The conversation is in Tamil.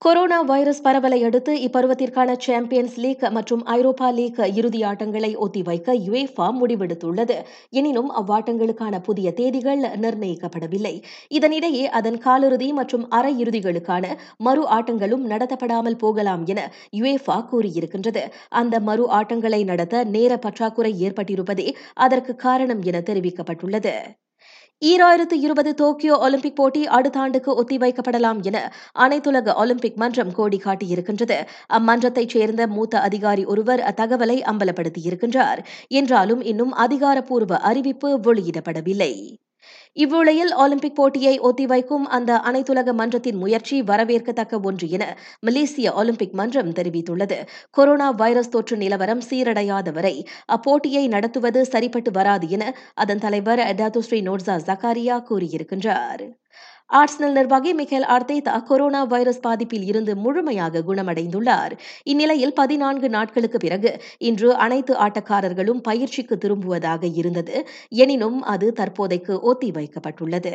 கொரோனா வைரஸ் பரவலை அடுத்து இப்பருவத்திற்கான சாம்பியன்ஸ் லீக் மற்றும் ஐரோப்பா லீக் இறுதி ஆட்டங்களை ஒத்திவைக்க யுஏஃபா முடிவெடுத்துள்ளது. எனினும் அவ்வாட்டங்களுக்கான புதிய தேதிகள் நிர்ணயிக்கப்படவில்லை. இதனிடையே அதன் காலிறுதி மற்றும் அரையிறுதிகளுக்கான மறு ஆட்டங்களும் நடத்தப்படாமல் போகலாம் என யுஏஃபா கூறியிருக்கின்றது. அந்த மறு ஆட்டங்களை நடத்த நேர பற்றாக்குறை ஏற்பட்டிருப்பதே அதற்கு காரணம் என தெரிவிக்கப்பட்டுள்ளது. ஈராயிரத்து இருபது டோக்கியோ ஒலிம்பிக் போட்டி அடுத்த ஆண்டுக்கு ஒத்திவைக்கப்படலாம் என அனைத்துலக ஒலிம்பிக் மன்றம் கோடி காட்டியிருக்கின்றது அம்மன்றத்தைச் சேர்ந்த மூத்த அதிகாரி ஒருவர் அத்தகவலை அம்பலப்படுத்தியிருக்கின்றார். என்றாலும் இன்னும் அதிகாரப்பூர்வ அறிவிப்பு வெளியிடப்படவில்லை. இவ்வுளையில் ஒலிம்பிக் போட்டியை ஒத்திவைக்கும் அந்த அனைத்துலக மன்றத்தின் முயற்சி வரவேற்கத்தக்க ஒன்று என மலேசிய ஒலிம்பிக் மன்றம் தெரிவித்துள்ளது. கொரோனா வைரஸ் தொற்று நிலவரம் சீரடையாத வரை அப்போட்டியை நடத்துவது சரிப்பட்டு வராது என அதன் தலைவர் டாத்துஸ்ரீ நோர்சா ஜக்காரியா கூறியிருக்கின்றார். ஆர்ட்ஸ்னல் நிர்வாகி மிகேல் அர்த்தேதா கொரோனா வைரஸ் பாதிப்பில் இருந்து முழுமையாக குணமடைந்துள்ளார். இந்நிலையில் பதினான்கு நாட்களுக்கு பிறகு இன்று அனைத்து ஆட்டக்காரர்களும் பயிற்சிக்கு திரும்புவதாக இருந்தது. எனினும் அது தற்போதைக்கு ஒத்திவைக்கப்பட்டுள்ளது.